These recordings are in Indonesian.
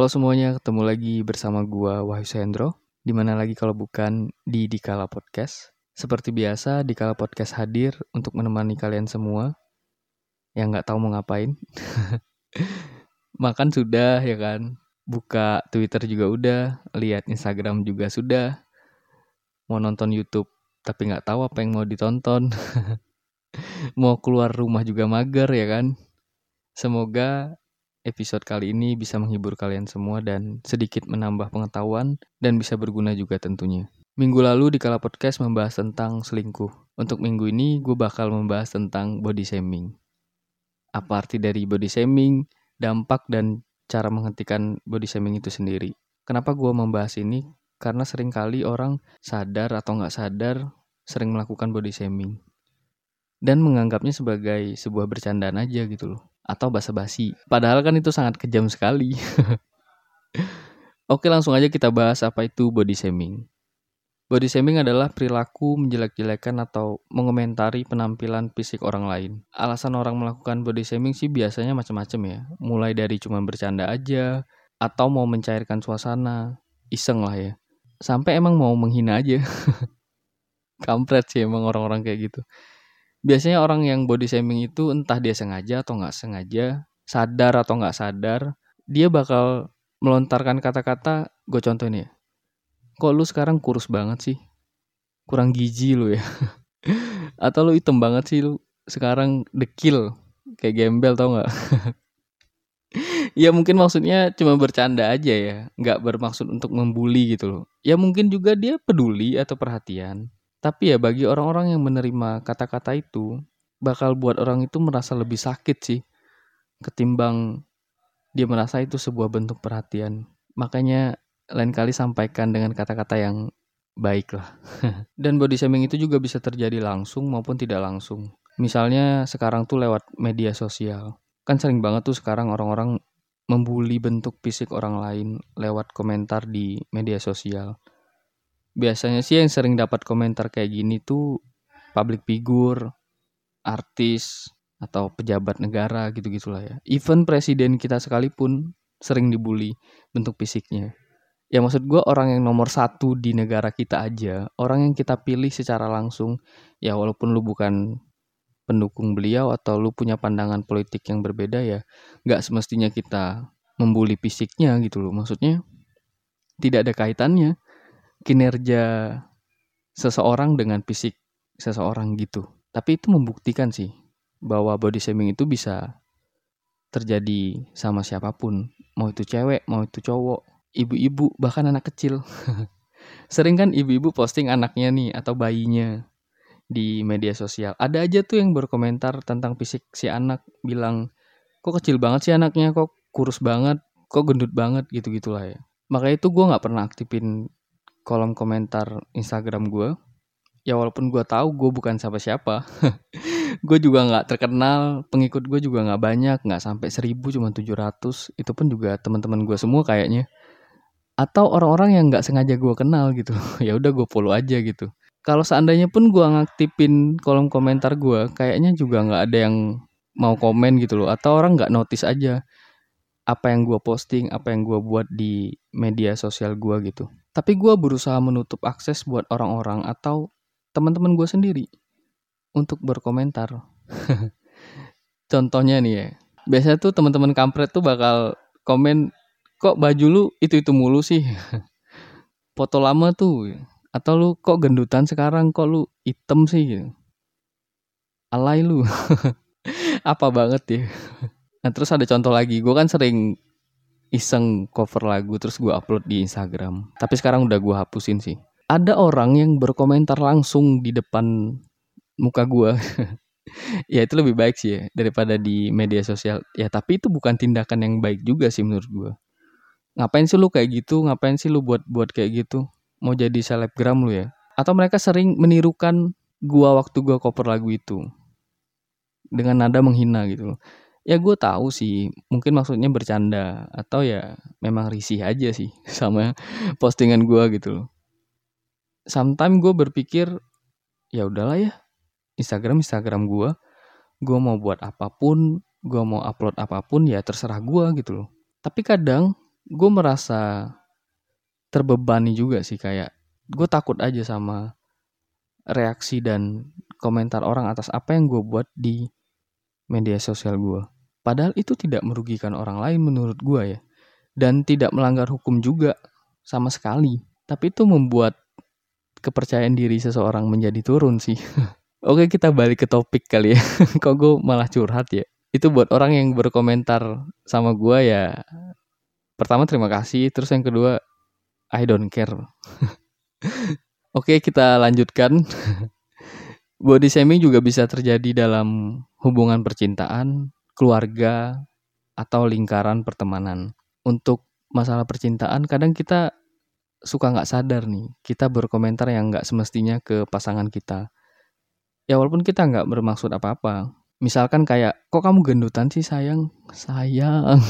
Halo semuanya, ketemu lagi bersama gua Wahyu Sendro. Di mana lagi kalau bukan di Dikala Podcast. Seperti biasa, Dikala Podcast hadir untuk menemani kalian semua yang nggak tahu mau ngapain. Makan sudah ya kan, buka Twitter juga udah, lihat Instagram juga sudah, mau nonton YouTube tapi nggak tahu apa yang mau ditonton. mau keluar rumah juga mager ya kan. Semoga episode kali ini bisa menghibur kalian semua dan sedikit menambah pengetahuan dan bisa berguna juga tentunya. Minggu lalu di Kala Podcast membahas tentang selingkuh. Untuk minggu ini gue bakal membahas tentang body shaming. Apa arti dari body shaming, dampak dan cara menghentikan body shaming itu sendiri. Kenapa gue membahas ini? Karena sering kali orang sadar atau nggak sadar sering melakukan body shaming. Dan menganggapnya sebagai sebuah bercandaan aja gitu loh atau basa-basi. Padahal kan itu sangat kejam sekali. Oke, langsung aja kita bahas apa itu body shaming. Body shaming adalah perilaku menjelek-jelekan atau mengomentari penampilan fisik orang lain. Alasan orang melakukan body shaming sih biasanya macam-macam ya. Mulai dari cuma bercanda aja, atau mau mencairkan suasana, iseng lah ya. Sampai emang mau menghina aja. Kampret sih emang orang-orang kayak gitu biasanya orang yang body shaming itu entah dia sengaja atau nggak sengaja, sadar atau nggak sadar, dia bakal melontarkan kata-kata, gue contohin ya, kok lu sekarang kurus banget sih, kurang gizi lu ya, atau lu hitam banget sih lu sekarang dekil, kayak gembel tau nggak? ya mungkin maksudnya cuma bercanda aja ya, nggak bermaksud untuk membuli gitu loh. Ya mungkin juga dia peduli atau perhatian. Tapi ya bagi orang-orang yang menerima kata-kata itu, bakal buat orang itu merasa lebih sakit sih. Ketimbang dia merasa itu sebuah bentuk perhatian. Makanya lain kali sampaikan dengan kata-kata yang baik lah. Dan body shaming itu juga bisa terjadi langsung maupun tidak langsung. Misalnya sekarang tuh lewat media sosial. Kan sering banget tuh sekarang orang-orang membuli bentuk fisik orang lain lewat komentar di media sosial biasanya sih yang sering dapat komentar kayak gini tuh public figure, artis atau pejabat negara gitu-gitulah ya. Even presiden kita sekalipun sering dibully bentuk fisiknya. Ya maksud gue orang yang nomor satu di negara kita aja, orang yang kita pilih secara langsung, ya walaupun lu bukan pendukung beliau atau lu punya pandangan politik yang berbeda ya, nggak semestinya kita membuli fisiknya gitu loh. Maksudnya tidak ada kaitannya kinerja seseorang dengan fisik seseorang gitu. Tapi itu membuktikan sih bahwa body shaming itu bisa terjadi sama siapa pun. Mau itu cewek, mau itu cowok, ibu-ibu, bahkan anak kecil. Sering kan ibu-ibu posting anaknya nih atau bayinya di media sosial. Ada aja tuh yang berkomentar tentang fisik si anak, bilang, kok kecil banget sih anaknya, kok kurus banget, kok gendut banget gitu-gitulah ya. Makanya itu gue gak pernah aktifin kolom komentar Instagram gue ya walaupun gue tahu gue bukan siapa-siapa gue juga nggak terkenal pengikut gue juga nggak banyak nggak sampai seribu cuma 700 itu pun juga teman-teman gue semua kayaknya. Atau orang-orang yang nggak sengaja gue kenal gitu. Ya udah gue follow aja gitu. Kalau seandainya pun gue ngaktifin kolom komentar gue kayaknya juga nggak ada yang mau komen gitu loh. Atau orang nggak notice aja apa yang gue posting apa yang gue buat di media sosial gue gitu tapi gue berusaha menutup akses buat orang-orang atau teman-teman gue sendiri untuk berkomentar. Contohnya nih ya, biasanya tuh teman-teman kampret tuh bakal komen, kok baju lu itu itu mulu sih, foto lama tuh, atau lu kok gendutan sekarang, kok lu item sih, gitu. alay lu, apa banget ya. Nah terus ada contoh lagi, gue kan sering iseng cover lagu terus gue upload di Instagram. Tapi sekarang udah gue hapusin sih. Ada orang yang berkomentar langsung di depan muka gue. ya itu lebih baik sih ya daripada di media sosial. Ya tapi itu bukan tindakan yang baik juga sih menurut gue. Ngapain sih lu kayak gitu? Ngapain sih lu buat buat kayak gitu? Mau jadi selebgram lu ya? Atau mereka sering menirukan gua waktu gua cover lagu itu dengan nada menghina gitu loh Ya gue tahu sih, mungkin maksudnya bercanda atau ya memang risih aja sih sama postingan gue gitu loh. Sometimes gue berpikir ya udahlah ya Instagram Instagram gue, gue mau buat apa pun, gue mau upload apa pun ya terserah gue gitu loh. Tapi kadang gue merasa terbebani juga sih kayak gue takut aja sama reaksi dan komentar orang atas apa yang gue buat di media sosial gue. Padahal itu tidak merugikan orang lain menurut gue ya. Dan tidak melanggar hukum juga sama sekali. Tapi itu membuat kepercayaan diri seseorang menjadi turun sih. Oke kita balik ke topik kali ya. Kok gue malah curhat ya. Itu buat orang yang berkomentar sama gue ya. Pertama terima kasih. Terus yang kedua I don't care. Oke kita lanjutkan. Body shaming juga bisa terjadi dalam hubungan percintaan, keluarga, atau lingkaran pertemanan. Untuk masalah percintaan, kadang kita suka nggak sadar nih, kita berkomentar yang nggak semestinya ke pasangan kita. Ya walaupun kita nggak bermaksud apa-apa. Misalkan kayak, kok kamu gendutan sih sayang? Sayang.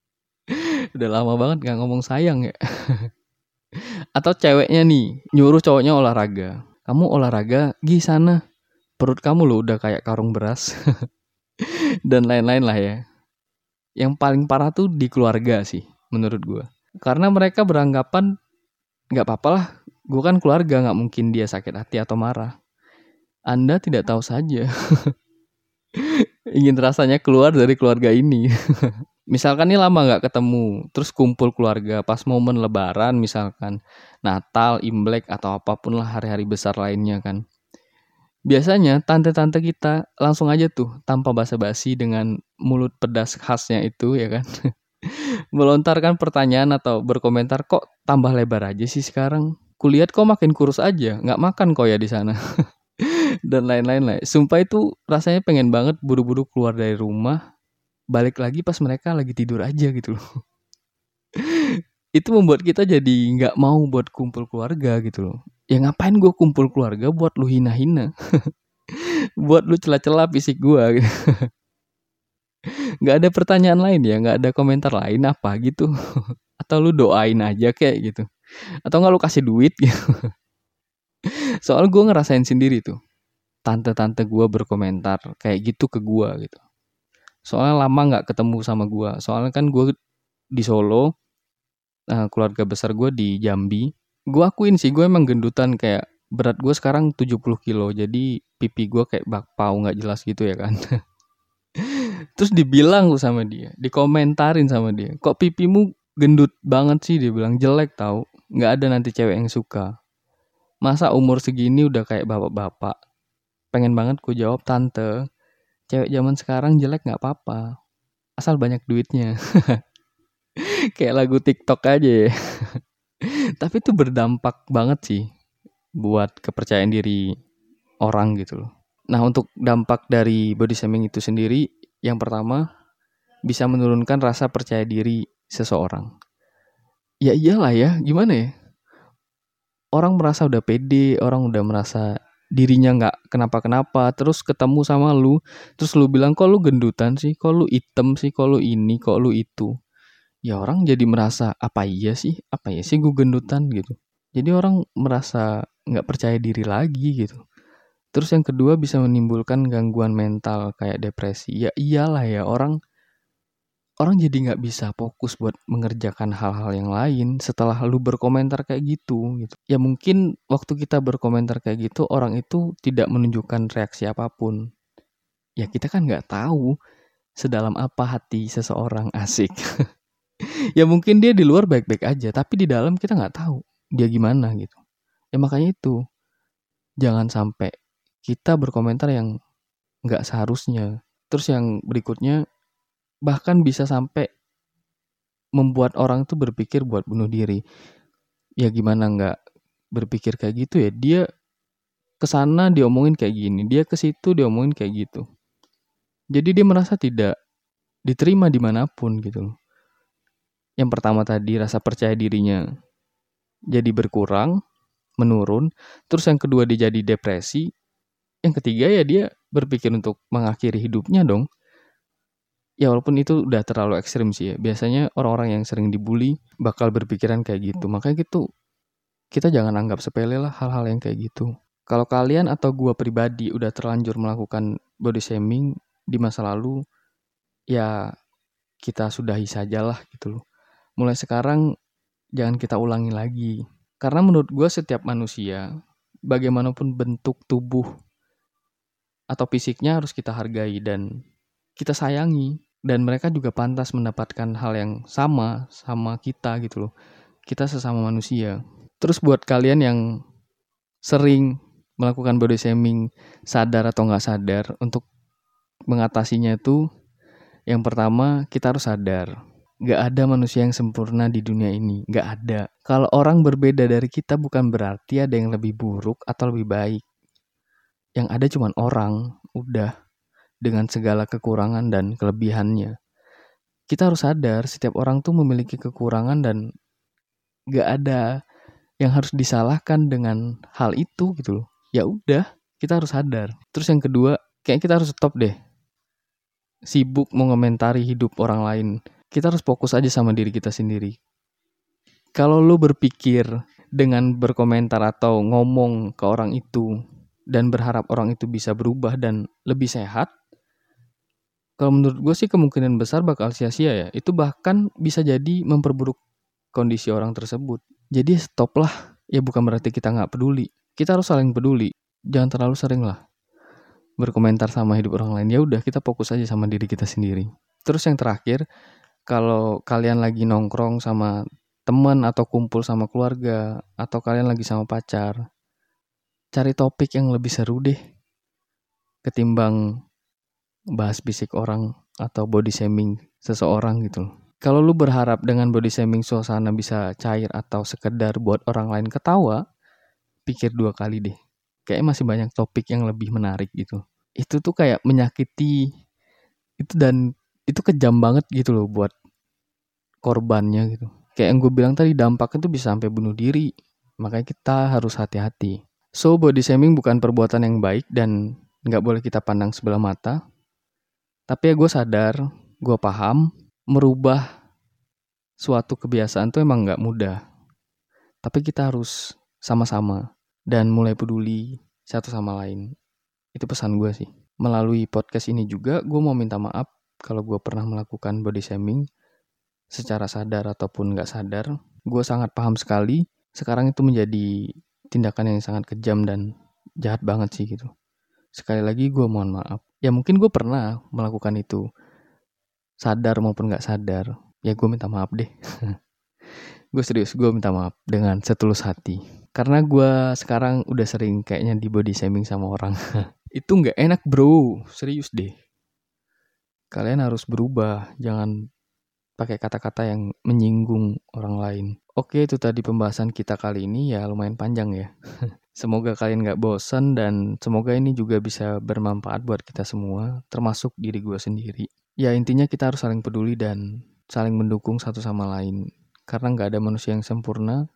Udah lama banget nggak ngomong sayang ya. Atau ceweknya nih, nyuruh cowoknya olahraga kamu olahraga gi sana. Perut kamu lo udah kayak karung beras. Dan lain-lain lah ya. Yang paling parah tuh di keluarga sih menurut gue karena mereka beranggapan nggak apa-apa lah gue kan keluarga nggak mungkin dia sakit hati atau marah. Anda tidak tahu saja. Ingin rasanya keluar dari keluarga ini misalkan nih lama nggak ketemu, terus kumpul keluarga pas momen lebaran misalkan, Natal, Imlek atau apa pun lah hari-hari besar lainnya kan. Biasanya tante-tante kita langsung aja tuh tanpa basa-basi dengan mulut pedas khasnya itu ya kan. Melontarkan pertanyaan atau berkomentar kok tambah lebar aja sih sekarang. Kulihat kok makin kurus aja, nggak makan kok ya di sana. Dan lain-lain lah. Sumpah itu rasanya pengen banget buru-buru keluar dari rumah, balik lagi pas mereka lagi tidur aja gitu loh. Itu membuat kita jadi nggak mau buat kumpul keluarga gitu loh. Ya ngapain gue kumpul keluarga buat lu hina-hina? Buat lu celah-celah fisik gue gitu. nggak ada pertanyaan lain ya nggak ada komentar lain apa gitu. Atau lu doain aja kayak gitu. Atau nggak lu kasih duit gitu. Soal gue ngerasain sendiri tuh. Tante-tante gue berkomentar kayak gitu ke gue gitu soalnya lama nggak ketemu sama gue soalnya kan gue di Solo nah, keluarga besar gue di Jambi. Gue akuin sih gue emang gendutan kayak berat gue sekarang 70 kilo. Jadi pipi gue kayak bakpao nggak jelas gitu ya kan. Terus dibilang gue sama dia dikomentarin sama dia kok pipimu gendut banget sih? Dia bilang jelek tau nggak ada nanti cewek yang suka. Masa umur segini udah kayak bapak-bapak? Pengen banget ku jawab tante cewek zaman sekarang jelek nggak apa-apa. Asal banyak duitnya. Kayak lagu TikTok aja ya. Tapi itu berdampak banget sih buat kepercayaan diri orang gitu loh. Nah untuk dampak dari body shaming itu sendiri yang pertama bisa menurunkan rasa percaya diri seseorang. Ya iyalah ya gimana ya? Orang merasa udah pede orang udah merasa dirinya nggak kenapa-kenapa terus ketemu sama lu terus lu bilang kok lu gendutan sih? Kok lu item sih? Kok lu ini? Kok lu itu? Ya orang jadi merasa apa iya sih? Apa ya sih gue gendutan? Gitu. Jadi orang merasa nggak percaya diri lagi gitu. Terus yang kedua bisa menimbulkan gangguan mental kayak depresi. Ya iyalah ya orang orang jadi nggak bisa fokus buat mengerjakan hal-hal yang lain setelah lu berkomentar kayak gitu gitu. Ya mungkin waktu kita berkomentar kayak gitu orang itu tidak menunjukkan reaksi apa pun. Ya kita kan nggak tahu sedalam apa hati seseorang asik. Ya mungkin dia di luar baik-baik aja tapi di dalam kita nggak tahu dia gimana gitu. Ya makanya itu jangan sampai kita berkomentar yang nggak seharusnya. Terus yang berikutnya bahkan bisa sampai membuat orang tuh berpikir buat bunuh diri. Ya gimana nggak berpikir kayak gitu ya? Dia ke sana diomongin kayak gini, dia ke situ diomongin kayak gitu. Jadi dia merasa tidak diterima di mana pun gitu. Yang pertama tadi rasa percaya dirinya jadi berkurang, menurun. Terus yang kedua dia jadi depresi. Yang ketiga ya dia berpikir untuk mengakhiri hidupnya dong ya walaupun itu udah terlalu ekstrim sih ya. Biasanya orang-orang yang sering dibully bakal berpikiran kayak gitu. Makanya gitu kita jangan anggap sepele lah hal-hal yang kayak gitu. Kalau kalian atau gua pribadi udah terlanjur melakukan body shaming di masa lalu ya kita sudahi sajalah gitu loh. Mulai sekarang jangan kita ulangi lagi. Karena menurut gue setiap manusia, bagaimanapun bentuk tubuh atau fisiknya harus kita hargai dan kita sayangi. Dan mereka juga pantas mendapatkan hal yang sama sama kita gitu loh. Kita sesama manusia. Terus buat kalian yang sering melakukan body shaming sadar atau nggak sadar untuk mengatasinya itu yang pertama kita harus sadar Gak ada manusia yang sempurna di dunia ini. Gak ada. Kalau orang berbeda dari kita bukan berarti ada yang lebih buruk atau lebih baik. Yang ada cuma orang. Udah. Dengan segala kekurangan dan kelebihannya. Kita harus sadar setiap orang tuh memiliki kekurangan dan gak ada yang harus disalahkan dengan hal itu gitu loh. Ya udah, kita harus sadar. Terus yang kedua, kayak kita harus stop deh. Sibuk mengomentari hidup orang lain kita harus fokus aja sama diri kita sendiri. Kalau lu berpikir dengan berkomentar atau ngomong ke orang itu dan berharap orang itu bisa berubah dan lebih sehat, kalau menurut gue sih kemungkinan besar bakal sia-sia ya. Itu bahkan bisa jadi memperburuk kondisi orang tersebut. Jadi stop lah. Ya bukan berarti kita nggak peduli. Kita harus saling peduli. Jangan terlalu sering lah berkomentar sama hidup orang lain. Ya udah kita fokus aja sama diri kita sendiri. Terus yang terakhir, kalau kalian lagi nongkrong sama teman atau kumpul sama keluarga atau kalian lagi sama pacar, cari topik yang lebih seru deh ketimbang bahas bisik orang atau body shaming seseorang gitu Kalau lu berharap dengan body shaming suasana bisa cair atau sekedar buat orang lain ketawa, pikir dua kali deh. Kayaknya masih banyak topik yang lebih menarik gitu. Itu tuh kayak menyakiti itu dan itu kejam banget gitu loh buat korbannya gitu. Kayak yang gue bilang tadi dampaknya tuh bisa sampai bunuh diri. Makanya kita harus hati-hati. So body shaming bukan perbuatan yang baik dan nggak boleh kita pandang sebelah mata. Tapi ya gue sadar, gue paham, merubah suatu kebiasaan tuh emang nggak mudah. Tapi kita harus sama-sama dan mulai peduli satu sama lain. Itu pesan gue sih. Melalui podcast ini juga gue mau minta maaf kalau gue pernah melakukan body shaming secara sadar ataupun nggak sadar, gue sangat paham sekali. Sekarang itu menjadi tindakan yang sangat kejam dan jahat banget sih gitu. Sekali lagi gue mohon maaf. Ya mungkin gue pernah melakukan itu. Sadar maupun nggak sadar. Ya gue minta maaf deh. gue serius, gue minta maaf dengan setulus hati. Karena gue sekarang udah sering kayaknya di body shaming sama orang. itu nggak enak bro, serius deh. Kalian harus berubah, jangan pakai kata-kata yang menyinggung orang lain. Oke, itu tadi pembahasan kita kali ini ya lumayan panjang ya. semoga kalian gak bosan dan semoga ini juga bisa bermanfaat buat kita semua, termasuk diri gue sendiri. Ya intinya kita harus saling peduli dan saling mendukung satu sama lain. Karena gak ada manusia yang sempurna,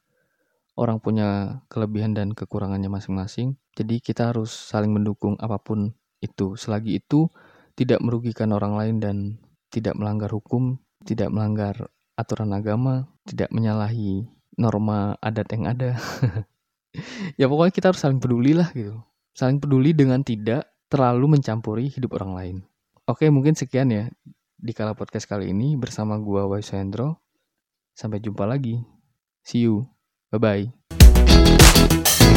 orang punya kelebihan dan kekurangannya masing-masing. Jadi kita harus saling mendukung apa pun itu. Selagi itu tidak merugikan orang lain dan tidak melanggar hukum, tidak melanggar aturan agama, tidak menyalahi norma adat yang ada. ya pokoknya kita harus saling peduli lah gitu. Saling peduli dengan tidak terlalu mencampuri hidup orang lain. Oke, mungkin sekian ya di kala podcast kali ini bersama gua Waisendro. Sampai jumpa lagi. See you. Bye bye.